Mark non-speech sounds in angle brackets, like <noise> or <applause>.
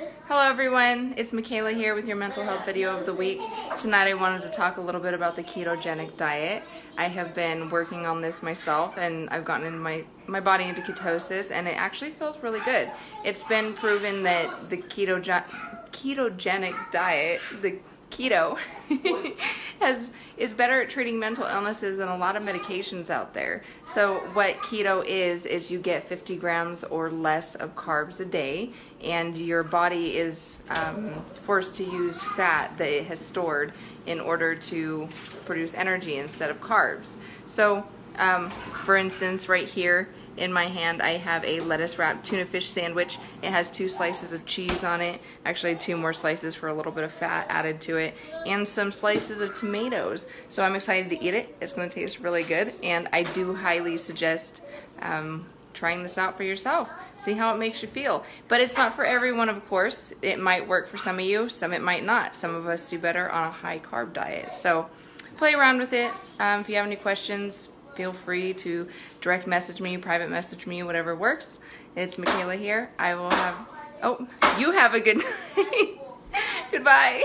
Hello everyone, it's Michaela here with your mental health video of the week. Tonight I wanted to talk a little bit about the ketogenic diet. I have been working on this myself and I've gotten in my, my body into ketosis and it actually feels really good. It's been proven that the ketogen ketogenic diet, the keto <laughs> has is better at treating mental illnesses than a lot of medications out there. So what keto is is you get 50 grams or less of carbs a day, and your body is um, forced to use fat that it has stored in order to produce energy instead of carbs. So, um, for instance, right here in my hand I have a lettuce wrapped tuna fish sandwich. It has two slices of cheese on it, actually two more slices for a little bit of fat added to it, and some slices of tomatoes. So I'm excited to eat it. It's to taste really good, and I do highly suggest um, trying this out for yourself. See how it makes you feel. But it's not for everyone, of course. It might work for some of you, some it might not. Some of us do better on a high carb diet. So play around with it. Um, if you have any questions, feel free to direct message me, private message me, whatever works. It's Michaela here. I will have, oh, you have a good <laughs> night. Goodbye.